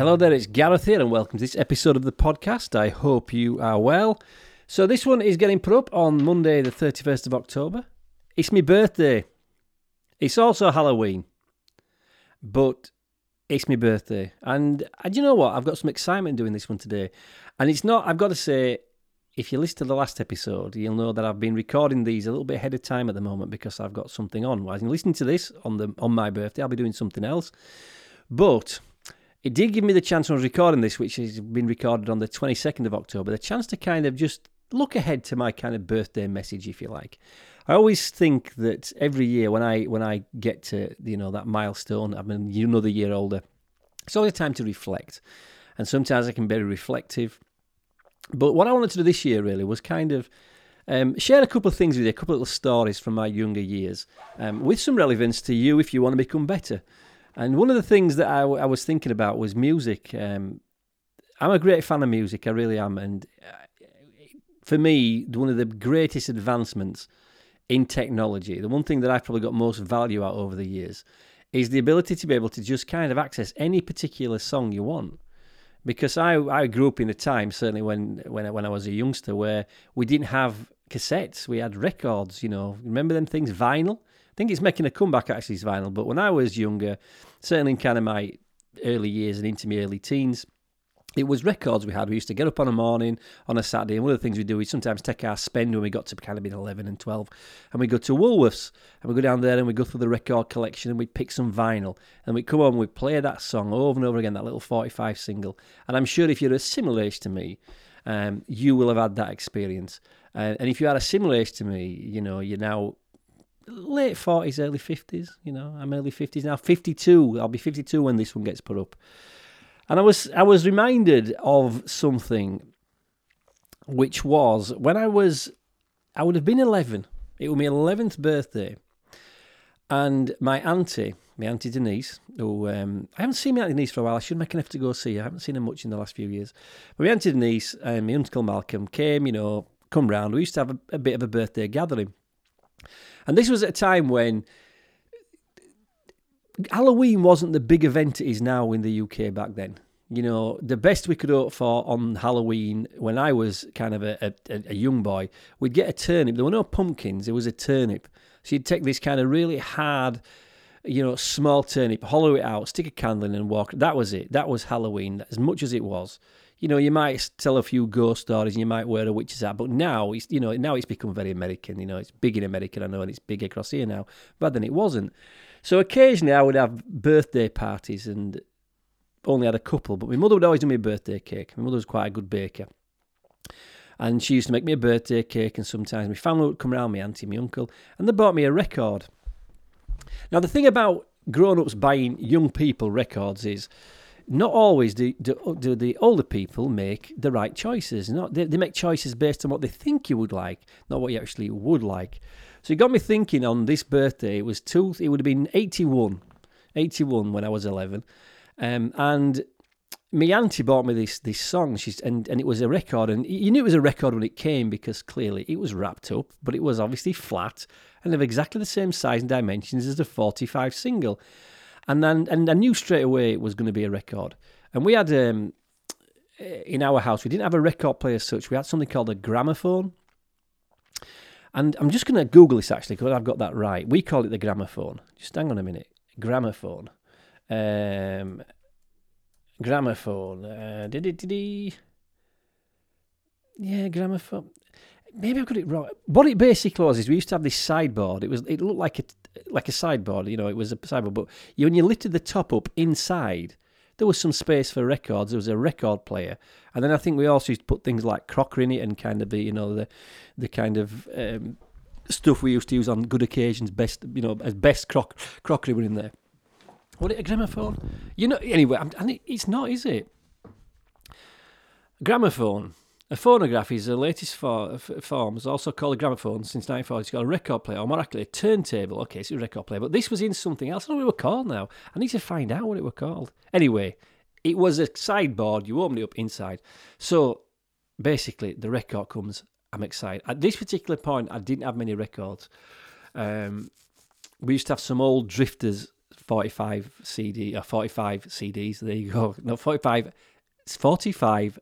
Hello there, it's Gareth here, and welcome to this episode of the podcast. I hope you are well. So, this one is getting put up on Monday, the 31st of October. It's my birthday. It's also Halloween, but it's my birthday. And, and you know what? I've got some excitement doing this one today. And it's not, I've got to say, if you listen to the last episode, you'll know that I've been recording these a little bit ahead of time at the moment because I've got something on. While you're listening to this on the on my birthday, I'll be doing something else. But it did give me the chance was recording this, which has been recorded on the 22nd of October, the chance to kind of just look ahead to my kind of birthday message, if you like. I always think that every year when I when I get to you know that milestone, I'm another year older, it's always time to reflect, and sometimes I can be reflective. But what I wanted to do this year really was kind of um, share a couple of things with you, a couple of little stories from my younger years, um, with some relevance to you if you want to become better. And one of the things that I, I was thinking about was music. Um, I'm a great fan of music, I really am. And uh, for me, one of the greatest advancements in technology, the one thing that I've probably got most value out over the years, is the ability to be able to just kind of access any particular song you want. Because I, I grew up in a time, certainly when, when, when I was a youngster, where we didn't have cassettes, we had records, you know. Remember them things, vinyl? Think it's making a comeback actually, it's vinyl. But when I was younger, certainly in kind of my early years and into my early teens, it was records we had. We used to get up on a morning on a Saturday, and one of the things we do, we sometimes take our spend when we got to kind of be 11 and 12, and we go to Woolworths, and we go down there and we go through the record collection and we pick some vinyl, and we come on and we play that song over and over again, that little 45 single. And I'm sure if you're a similar age to me, um, you will have had that experience. Uh, and if you are a similar age to me, you know, you're now late 40s, early 50s. You know, I'm early 50s now. 52. I'll be 52 when this one gets put up. And I was I was reminded of something, which was when I was, I would have been 11. It was my 11th birthday, and my auntie, my auntie Denise, who um, I haven't seen my auntie Denise for a while. I should make an effort to go see her. I haven't seen her much in the last few years. But my auntie Denise and my uncle Malcolm came, you know, come round. We used to have a, a bit of a birthday gathering. And this was at a time when Halloween wasn't the big event it is now in the UK back then. You know, the best we could hope for on Halloween when I was kind of a, a, a young boy, we'd get a turnip. There were no pumpkins, it was a turnip. So you'd take this kind of really hard, you know, small turnip, hollow it out, stick a candle in and walk. That was it. That was Halloween, as much as it was you know, you might tell a few ghost stories and you might wear a witch's hat, but now it's, you know, now it's become very American. You know, it's big in America, I know, and it's big across here now. But then it wasn't. So occasionally I would have birthday parties and only had a couple, but my mother would always do me a birthday cake. My mother was quite a good baker. And she used to make me a birthday cake, and sometimes my family would come around, my auntie, my uncle, and they bought me a record. Now, the thing about grown ups buying young people records is not always do, do, do, the older people make the right choices. Not they, they, make choices based on what they think you would like, not what you actually would like. So it got me thinking. On this birthday, it was two. It would have been eighty-one, 81 when I was eleven, um, and my auntie bought me this this song. She's and, and it was a record, and you knew it was a record when it came because clearly it was wrapped up, but it was obviously flat and of exactly the same size and dimensions as the forty-five single and then and I knew straight away it was going to be a record. And we had um, in our house we didn't have a record player as such. We had something called a gramophone. And I'm just going to Google this actually because I've got that right. We call it the gramophone. Just hang on a minute. Gramophone. Um, gramophone. Uh, did? Did? Yeah, gramophone maybe I've got it wrong. What it basically was is we used to have this sideboard. It was it looked like a like a sideboard, you know, it was a sideboard. But you, when you lifted the top up inside, there was some space for records. There was a record player, and then I think we also used to put things like crockery in it and kind of the you know the the kind of um, stuff we used to use on good occasions. Best you know as best croc- crockery were in there. What a gramophone? You know anyway, and it's not, is it? Gramophone a phonograph is the latest for, form, is also called a gramophone since 1940. It's got a record player, or more accurately, a turntable. Okay, it's a record player, but this was in something else. I don't know what it were called now. I need to find out what it were called. Anyway, it was a sideboard. You open it up inside. So basically, the record comes. I'm excited. At this particular point, I didn't have many records. Um, we used to have some old drifters 45 CD, or 45 CDs. There you go. No, 45, It's 45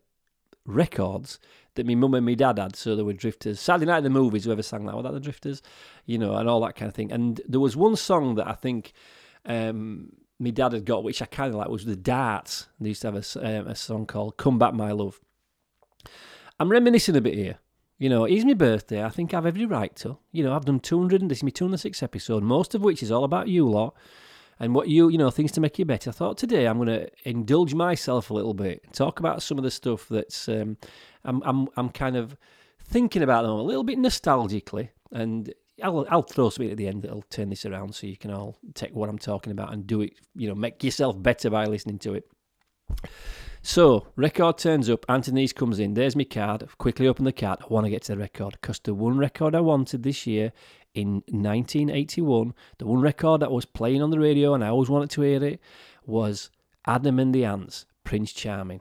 records that my mum and my dad had. So there were Drifters. Saturday Night at the Movies, whoever sang that, were that the Drifters? You know, and all that kind of thing. And there was one song that I think um, my dad had got, which I kind of like, was the Darts. They used to have a, um, a song called Come Back My Love. I'm reminiscing a bit here. You know, it's my birthday. I think I've every right to. You know, I've done 200, and this is my 206 episode, most of which is all about you lot and what you, you know, things to make you better. I thought today I'm going to indulge myself a little bit, talk about some of the stuff that's um, I'm, I'm, I'm kind of thinking about them a little bit nostalgically, and I'll, I'll throw something at the end that'll turn this around so you can all take what I'm talking about and do it, you know, make yourself better by listening to it. So, record turns up, Anthony's comes in, there's my card, quickly open the card, I want to get to the record, because the one record I wanted this year in 1981, the one record that was playing on the radio and I always wanted to hear it, was Adam and the Ants, Prince Charming.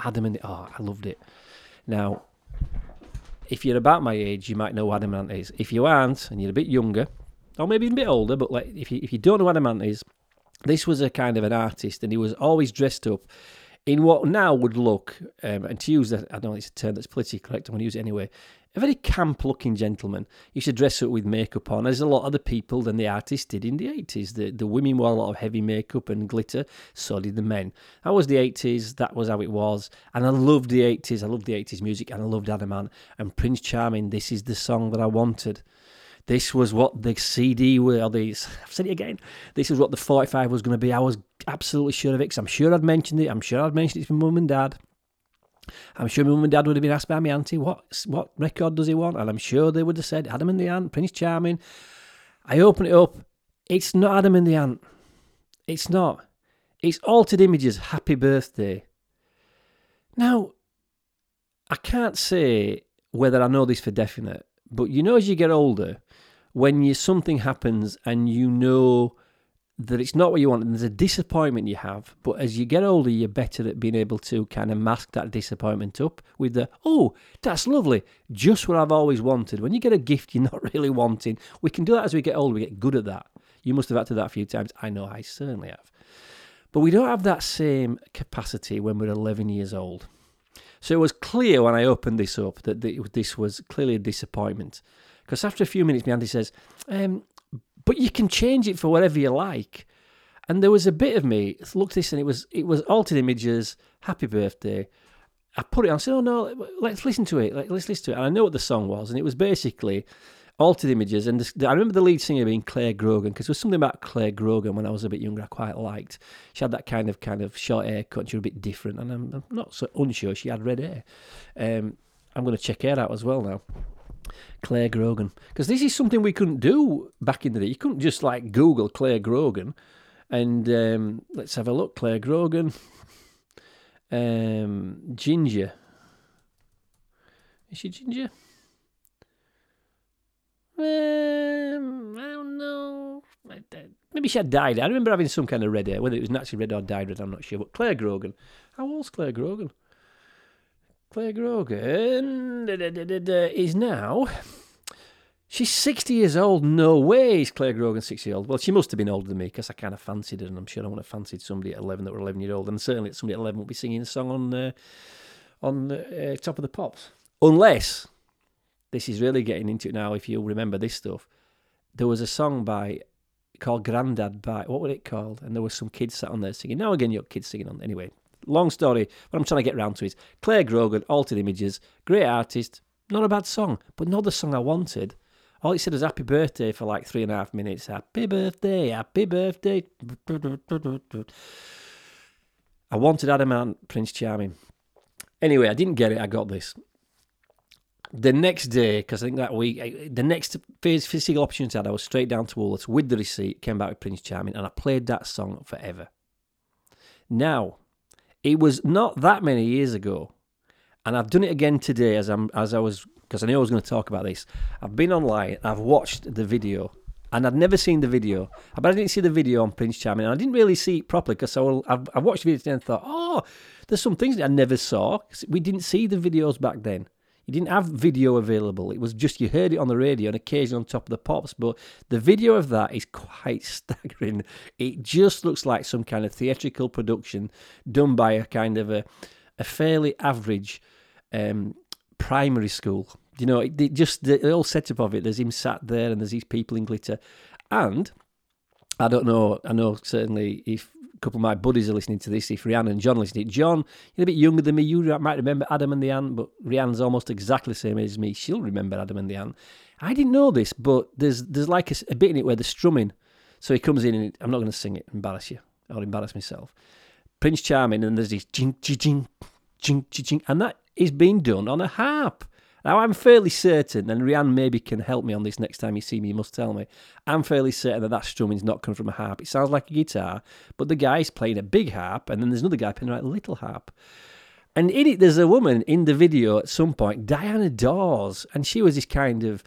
Adam and the, oh, I loved it. Now, if you're about my age, you might know what Adam Ant is. If you aren't, and you're a bit younger, or maybe even a bit older, but like if you if you don't know what Adam Ant is, this was a kind of an artist, and he was always dressed up in what now would look, um, and to use that, I don't know it's a term that's politically correct, I'm going to use it anyway, a very camp looking gentleman. He used to dress up with makeup on, as a lot of the people than the artists did in the 80s. The, the women wore a lot of heavy makeup and glitter, so did the men. That was the 80s, that was how it was. And I loved the 80s, I loved the 80s music, and I loved Adam Ant. And Prince Charming, this is the song that I wanted. This was what the CD were, These I've said it again, this is what the 45 was going to be. I was absolutely sure of it, because I'm sure I'd mentioned it, I'm sure I'd mentioned it to my mum and dad. I'm sure my mum and dad would have been asked by my auntie, what, what record does he want? And I'm sure they would have said, Adam and the Ant, Prince Charming. I open it up. It's not Adam and the Ant. It's not. It's Altered Images, Happy Birthday. Now, I can't say whether I know this for definite, but you know, as you get older, when you something happens and you know that it's not what you want and there's a disappointment you have but as you get older you're better at being able to kind of mask that disappointment up with the oh that's lovely. Just what i've always wanted. When you get a gift you're not really wanting we can do that as we get older. We get good at that. You must have had to that a few times. I know i certainly have. But we don't have that same capacity when we're 11 years old so it was clear when i opened this up that this was clearly a disappointment because after a few minutes my auntie says um, but you can change it for whatever you like. And there was a bit of me looked this, and it was it was altered images. Happy birthday. I put it on. I said, "Oh no, let's listen to it. Let's listen to it." And I know what the song was, and it was basically altered images. And I remember the lead singer being Clare Grogan because there was something about Clare Grogan when I was a bit younger I quite liked. She had that kind of kind of short haircut. She was a bit different, and I'm, I'm not so unsure she had red hair. Um, I'm going to check her out as well now. Clare Grogan. Because this is something we couldn't do back in the day. You couldn't just like Google Clare Grogan and um, let's have a look. Clare Grogan. Um, ginger. Is she ginger? Um, I don't know. Maybe she had dyed. I remember having some kind of red hair. Whether it was naturally red or dyed red, I'm not sure. But Clare Grogan. How old's Clare Grogan? Clare Grogan is now. She's 60 years old. No way is Clare Grogan 60 years old. Well, she must have been older than me because I kind of fancied her, and I'm sure I would have fancied somebody at 11 that were 11 year old. And certainly somebody at 11 would be singing a song on, uh, on uh, Top of the Pops. Unless, this is really getting into it now, if you remember this stuff, there was a song by called Grandad by, what was it called? And there was some kids sat on there singing. Now again, your kids singing on. Anyway, long story. What I'm trying to get round to is Clare Grogan, Altered Images, great artist, not a bad song, but not the song I wanted. All it said was happy birthday for like three and a half minutes. Happy birthday, happy birthday. I wanted Adam Ant, Prince Charming. Anyway, I didn't get it. I got this. The next day, because I think that week, the next physical opportunity I had, I was straight down to Woolworths with the receipt, came back with Prince Charming, and I played that song forever. Now, it was not that many years ago, and I've done it again today as I'm as I was because I knew I was going to talk about this. I've been online, I've watched the video, and I'd never seen the video. But I didn't see the video on Prince Charming, and I didn't really see it properly because I, I've, I watched the video today and thought, oh, there's some things that I never saw. We didn't see the videos back then. You didn't have video available. It was just you heard it on the radio and occasionally on top of the pops. But the video of that is quite staggering. It just looks like some kind of theatrical production done by a kind of a, a fairly average um, primary school. You know, it, it just the, the whole setup of it. There's him sat there, and there's these people in glitter, and I don't know. I know certainly if a couple of my buddies are listening to this, if Rihanna and John are listening, John, you're a bit younger than me. You might remember Adam and the Ant, but Rihanna's almost exactly the same age as me. She'll remember Adam and the Ant. I didn't know this, but there's there's like a, a bit in it where they're strumming. So he comes in and I'm not going to sing it, embarrass you, or embarrass myself. Prince Charming, and there's this jing, jing, jing, jing, jing, and that is being done on a harp. Now, I'm fairly certain, and Rianne maybe can help me on this next time you see me, you must tell me. I'm fairly certain that that strumming's not coming from a harp. It sounds like a guitar, but the guy's playing a big harp, and then there's another guy playing a little harp. And in it, there's a woman in the video at some point, Diana Dors, and she was this kind of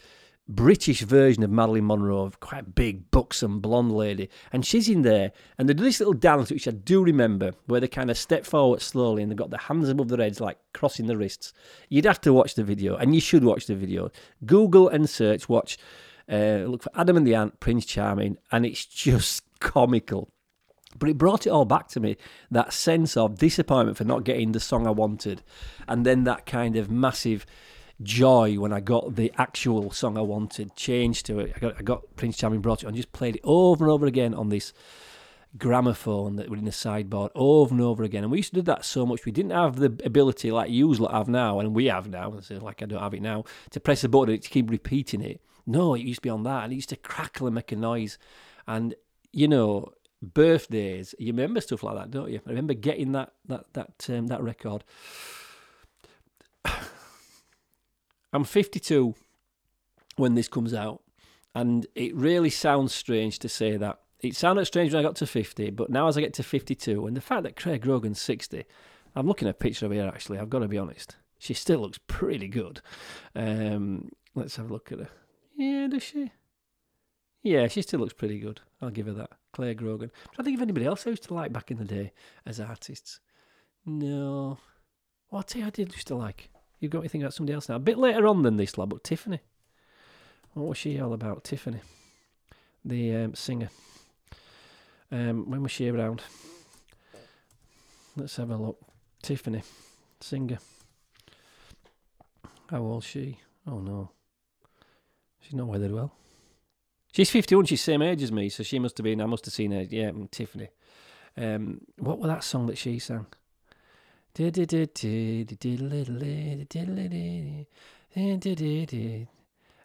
British version of Marilyn Monroe, quite big, buxom, blonde lady. And she's in there, and they do this little dance, which I do remember, where they kind of step forward slowly and they've got their hands above their heads, like crossing the wrists. You'd have to watch the video, and you should watch the video. Google and search, watch, uh, look for Adam and the Ant, Prince Charming, and it's just comical. But it brought it all back to me that sense of disappointment for not getting the song I wanted, and then that kind of massive joy when I got the actual song I wanted changed to it. I got, I got Prince Charming brought it and just played it over and over again on this gramophone that were in the sideboard over and over again. And we used to do that so much. We didn't have the ability like you have now, and we have now, like I don't have it now, to press a button to keep repeating it. No, it used to be on that, and it used to crackle and make a noise. And, you know, birthdays, you remember stuff like that, don't you? I remember getting that that that um, that record. I'm 52 when this comes out, and it really sounds strange to say that. It sounded strange when I got to 50, but now as I get to 52, and the fact that Clare Grogan's 60, I'm looking at a picture of her actually, I've got to be honest. She still looks pretty good. Um, let's have a look at her. Yeah, does she? Yeah, she still looks pretty good. I'll give her that. Clare Grogan. I'm trying to think of anybody else I used to like back in the day as artists. No. What I did used to like? You've got me thinking about somebody else now. A bit later on than this lad, but Tiffany. What was she all about? Tiffany, the um, singer. Um, when was she around? Let's have a look. Tiffany, singer. How old she? Oh no. She's not weathered well. She's 51, she's same age as me, so she must have been, I must have seen her, yeah, Tiffany. Um, what was that song that she sang?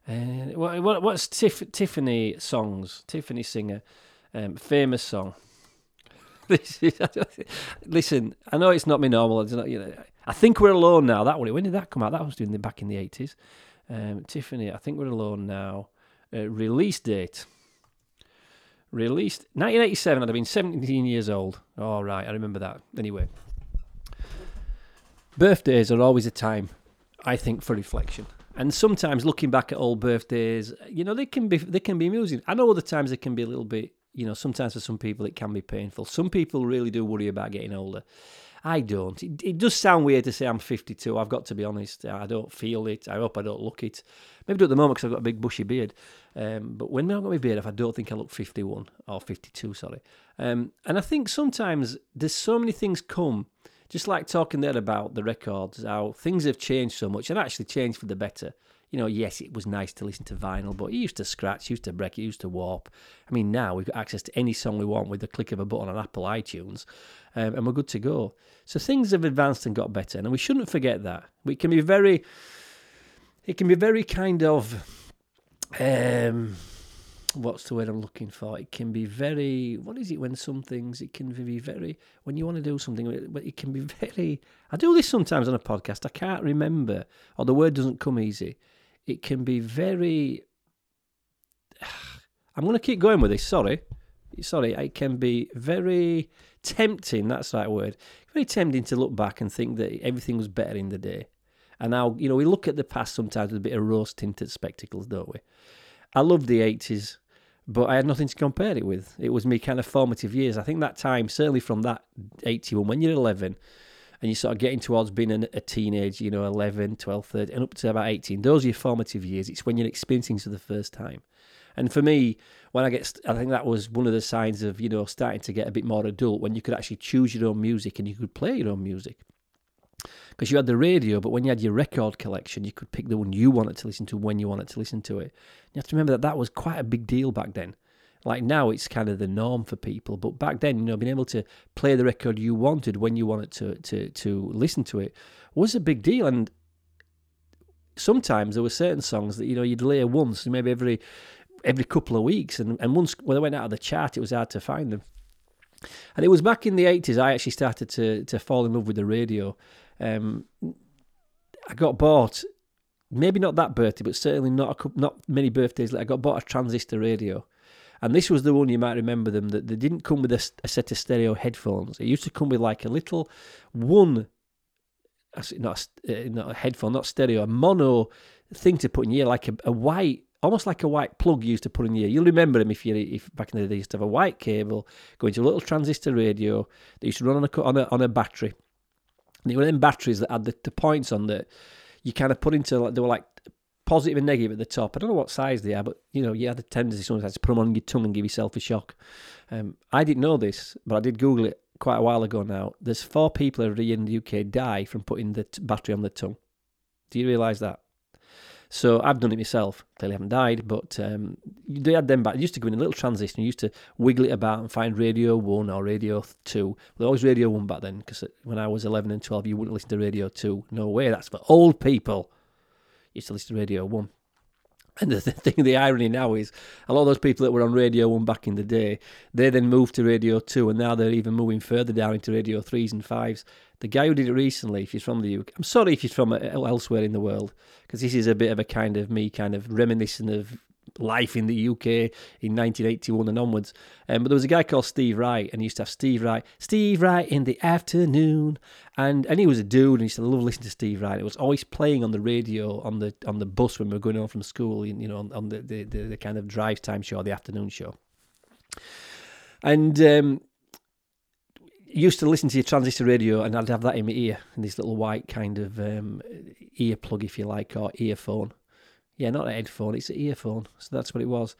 And what, what what's Tiff, Tiffany songs? Tiffany singer, um, famous song. Listen, I know it's not me normal. It's not, you know, I think we're alone now. That one. When did that come out? That was doing the back in the eighties. Um, Tiffany, I think we're alone now. Uh, release date. Released 1987. I'd have been 17 years old. All oh, right, I remember that. Anyway, birthdays are always a time, I think, for reflection. And sometimes looking back at old birthdays, you know, they can be they can be amusing. I know other times they can be a little bit, you know, sometimes for some people it can be painful. Some people really do worry about getting older. I don't. It, it does sound weird to say I'm 52. I've got to be honest. I don't feel it. I hope I don't look it. Maybe do at the moment because I've got a big bushy beard. Um, but when I've got my beard off, I don't think I look 51 or 52, sorry. Um, and I think sometimes there's so many things come just like talking there about the records, how things have changed so much and actually changed for the better. You know, yes, it was nice to listen to vinyl, but it used to scratch, used to break, it used to warp. I mean, now we've got access to any song we want with the click of a button on Apple iTunes, um, and we're good to go. So things have advanced and got better, and we shouldn't forget that. We can be very, it can be very kind of, um, what's the word I'm looking for? It can be very. What is it when some things? It can be very. When you want to do something, it can be very. I do this sometimes on a podcast. I can't remember, or the word doesn't come easy. It can be very. I'm going to keep going with this. Sorry, sorry. It can be very tempting. That's that word. Very tempting to look back and think that everything was better in the day. And now, you know, we look at the past sometimes with a bit of rose tinted spectacles, don't we? I love the 80s but I had nothing to compare it with. It was me kind of formative years. I think that time, certainly from that 81, when you're 11, and you're sort of getting towards being a, a teenage, you know, 11, 12, 13, and up to about 18. Those are your formative years. It's when you're experiencing for the first time. And for me, when I get, I think that was one of the signs of, you know, starting to get a bit more adult when you could actually choose your own music and you could play your own music. Because you had the radio, but when you had your record collection, you could pick the one you wanted to listen to when you wanted to listen to it. You have to remember that that was quite a big deal back then. Like now, it's kind of the norm for people, but back then, you know, being able to play the record you wanted when you wanted to to to listen to it was a big deal. And sometimes there were certain songs that you know you'd layer once, maybe every every couple of weeks, and and once when they went out of the chart, it was hard to find them. And it was back in the eighties I actually started to to fall in love with the radio. Um, I got bought, maybe not that birthday, but certainly not a, not many birthdays later. I got bought a transistor radio and this was the one you might remember them that they didn't come with a, a set of stereo headphones. It used to come with like a little one, not a, uh, not a headphone, not stereo, a mono thing to put in your ear, like a, a white almost like a white plug used to put in your. You'll remember them if you if back in the day they used to have a white cable going to a little transistor radio that used to run on a on a, on a battery. It were them batteries that had the, the points on that you kind of put into they were like positive and negative at the top. I don't know what size they are, but you know, you had a tendency sometimes to put them on your tongue and give yourself a shock. Um, I didn't know this, but I did Google it quite a while ago now. There's four people every year in the UK die from putting the t- battery on the tongue. Do you realise that? So I've done it myself. Clearly haven't died, but um, they had them back. Used to go in a little transistor. You used to wiggle it about and find Radio 1 or Radio 2. Well, there was Radio 1 back then because when I was 11 and 12, you wouldn't listen to Radio 2. No way, that's for old people used to listen to Radio 1. And the thing, the irony now is, a lot of those people that were on Radio 1 back in the day, they then moved to Radio 2, and now they're even moving further down into Radio 3s and 5s. The guy who did it recently, if he's from the UK, I'm sorry if he's from uh, elsewhere in the world, because this is a bit of a kind of me kind of reminiscent of life in the UK in 1981 and onwards. Um, but there was a guy called Steve Wright, and he used to have Steve Wright, Steve Wright in the afternoon, and and he was a dude, and he used to love listening to Steve Wright. It was always playing on the radio on the on the bus when we were going home from school, you know, on, on the, the, the the kind of drive time show, the afternoon show, and. Um, used to listen to your transistor radio and I'd have that in my ear in this little white kind of um, ear plug if you like or earphone yeah, not a headphone, it's an earphone. So that's what it was.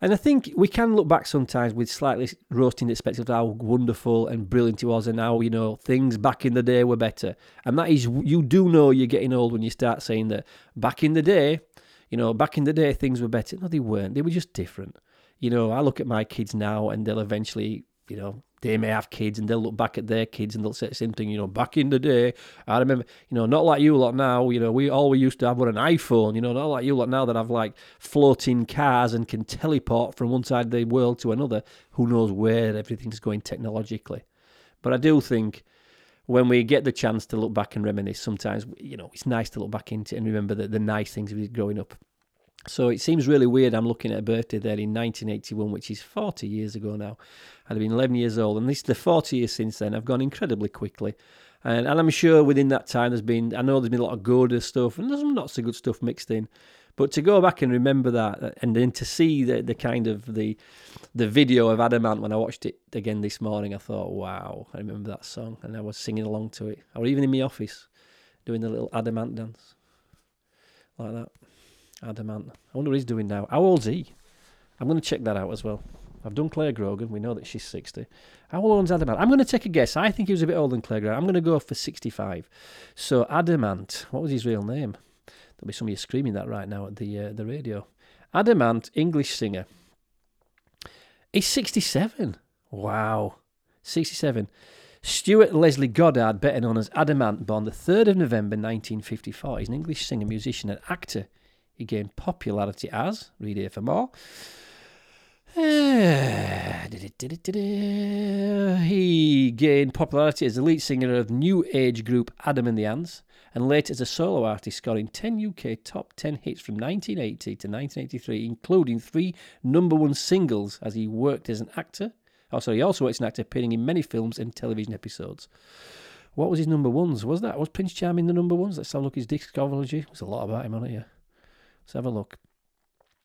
And I think we can look back sometimes with slightly roasting perspective of how wonderful and brilliant it was and how, you know, things back in the day were better. And that is, you do know you're getting old when you start saying that back in the day, you know, back in the day things were better. No, they weren't. They were just different. You know, I look at my kids now and they'll eventually, you know, they may have kids and they'll look back at their kids and they'll say the same thing, you know, back in the day, I remember, you know, not like you lot now, you know, we all we used to have were an iPhone, you know, not like you lot now that have like floating cars and can teleport from one side of the world to another. Who knows where everything's going technologically. But I do think when we get the chance to look back and reminisce, sometimes, you know, it's nice to look back into and remember the, the nice things we did growing up. So it seems really weird. I'm looking at a birthday there in 1981, which is 40 years ago now. I'd been 11 years old, and this the 40 years since then I've gone incredibly quickly. And, and I'm sure within that time there's been, I know there's been a lot of good stuff and there's some not so good stuff mixed in. But to go back and remember that, uh, and then to see the, the kind of the the video of Adam Ant when I watched it again this morning, I thought, wow, I remember that song, and I was singing along to it, or even in my office doing the little Adam Ant dance like that. Adam Ant. I wonder what he's doing now. How old's he? I'm going to check that out as well. I've done Clare Grogan. We know that she's 60. How old's Adam Ant? I'm going to take a guess. I think he was a bit older than Clare Grogan. I'm going to go for 65. So Adam Ant, what was his real name? There'll be somebody screaming that right now at the uh, the radio. Adam Ant, English singer. He's 67. Wow. 67. Stuart Leslie Goddard, better known as Adam Ant, born the 3rd of November 1954. He's an English singer, musician, and actor. He gained popularity as, read here for more. he gained popularity as the lead singer of new age group Adam and the Ants, and later as a solo artist, scoring 10 UK top 10 hits from 1980 to 1983, including three number one singles as he worked as an actor. Oh, sorry, he also worked as an actor, appearing in many films and television episodes. What was his number ones? Was that was Prince Charming the number ones? Let's have a look at his discography. There's a lot about him on it, yeah. Let's have a look.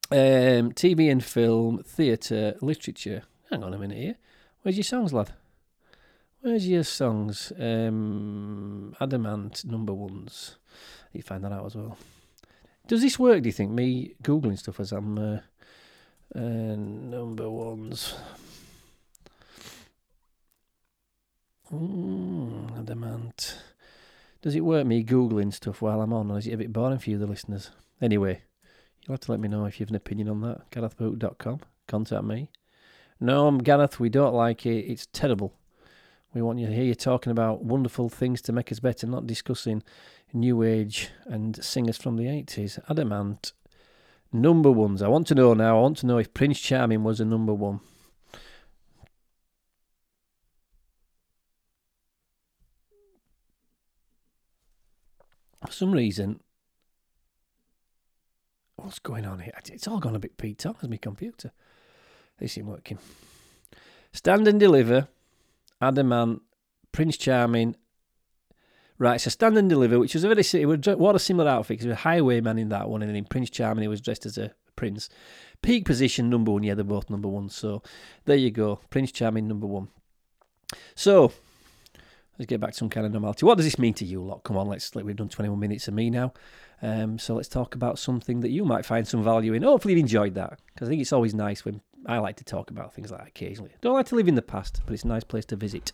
Um, TV and film, theatre, literature. Hang on a minute here. Where's your songs, lad? Where's your songs? Um, Adam Ant number ones. You find that out as well. Does this work? Do you think me googling stuff as I'm uh, uh, number ones? Mm, Adam Ant. Does it work me googling stuff while I'm on, or is it a bit boring for you, the listeners? Anyway, you'll have to let me know if you have an opinion on that. GarethBoot.com. Contact me. No, I'm Gareth. We don't like it. It's terrible. We want you to hear you talking about wonderful things to make us better, not discussing new age and singers from the 80s. Adam Ant. Number ones. I want to know now. I want to know if Prince Charming was a number one. For some reason, what's going on here? It's all gone a bit Pete Tong as my computer. This isn't working. Stand and deliver. Adam Ant, Prince Charming. Right, so Stand and Deliver, which was a very what a similar outfit because he was a highwayman in that one, and then in Prince Charming he was dressed as a prince. Peak position number one, yeah, they're both number one. So there you go, Prince Charming number one. So let's get back to some kind of normality. What does this mean to you lot? Come on, let's we've done 21 minutes of me now. Um, so let's talk about something that you might find some value in. Hopefully, you enjoyed that because I think it's always nice when I like to talk about things like that occasionally. Don't like to live in the past, but it's a nice place to visit.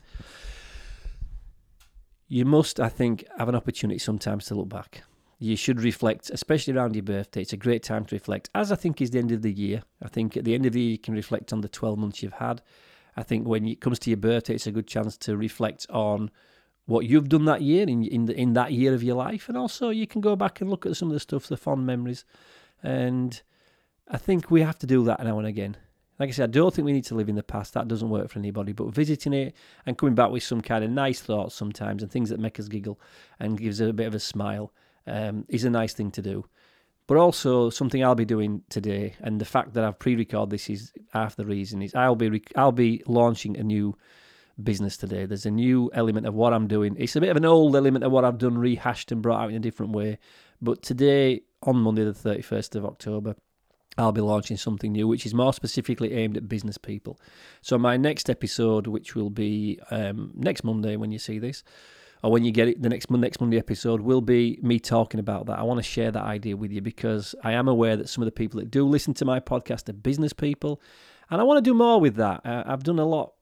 You must, I think, have an opportunity sometimes to look back. You should reflect, especially around your birthday. It's a great time to reflect, as I think is the end of the year. I think at the end of the year, you can reflect on the 12 months you've had. I think when it comes to your birthday, it's a good chance to reflect on what you've done that year in in, the, in that year of your life, and also you can go back and look at some of the stuff, the fond memories, and I think we have to do that now and again. Like I said, I don't think we need to live in the past. That doesn't work for anybody. But visiting it and coming back with some kind of nice thoughts sometimes and things that make us giggle and gives a bit of a smile um, is a nice thing to do. But also something I'll be doing today, and the fact that I've pre-recorded this is half the reason. Is I'll be I'll be launching a new business today. There's a new element of what I'm doing. It's a bit of an old element of what I've done, rehashed and brought out in a different way. But today, on Monday, the 31st of October, I'll be launching something new, which is more specifically aimed at business people. So, my next episode, which will be um, next Monday when you see this, or when you get it, the next next Monday episode will be me talking about that. I want to share that idea with you because I am aware that some of the people that do listen to my podcast are business people, and I want to do more with that. I've done a lot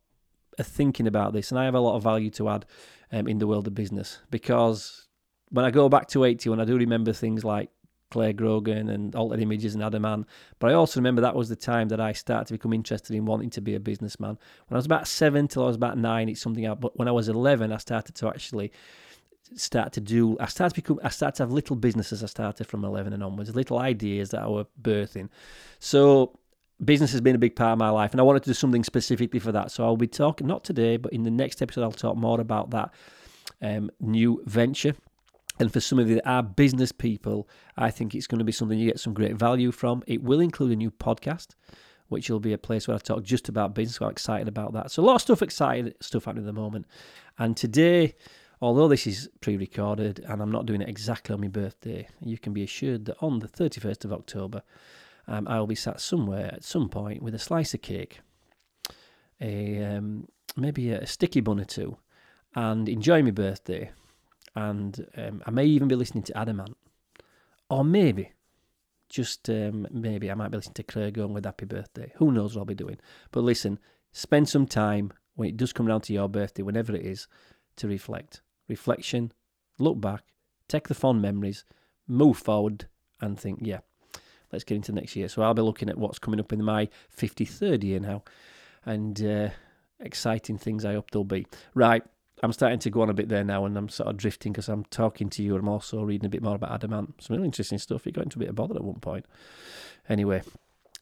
of thinking about this, and I have a lot of value to add um, in the world of business because when I go back to 80, when I do remember things like Clare Grogan and Altered Images and Adam Ant. But I also remember that was the time that I started to become interested in wanting to be a businessman. When I was about seven till I was about nine, it's something I, but when I was 11, I started to actually start to do, I started to become, I started to have little businesses. I started from 11 and onwards, little ideas that I were birthing. So business has been a big part of my life and I wanted to do something specifically for that. So I'll be talking, not today, but in the next episode, I'll talk more about that um, new venture and for some of you that are business people, I think it's going to be something you get some great value from. It will include a new podcast, which will be a place where I talk just about business. So I'm excited about that. So a lot of stuff excited stuff happening at the moment. And today, although this is pre-recorded and I'm not doing it exactly on my birthday, you can be assured that on the 31st of October, um, I will be sat somewhere at some point with a slice of cake, a um, maybe a sticky bun or two, and enjoy my birthday and um, I may even be listening to Adam Ant, or maybe, just um, maybe I might be listening to Clare Grogan with Happy Birthday. Who knows what I'll be doing? But listen, spend some time when it does come down to your birthday, whenever it is, to reflect. Reflection, look back, take the fond memories, move forward, and think, yeah, let's get into next year. So I'll be looking at what's coming up in my 53rd year now, and uh, exciting things I hope there'll be. Right. I'm starting to go on a bit there now, and I'm sort of drifting because I'm talking to you. and I'm also reading a bit more about Adam Ant. Some really interesting stuff. He got into a bit of bother at one point. Anyway,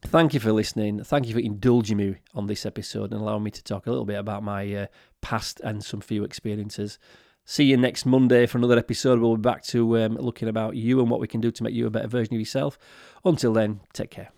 thank you for listening. Thank you for indulging me on this episode and allowing me to talk a little bit about my uh, past and some few experiences. See you next Monday for another episode. We'll be back to um, looking about you and what we can do to make you a better version of yourself. Until then, take care.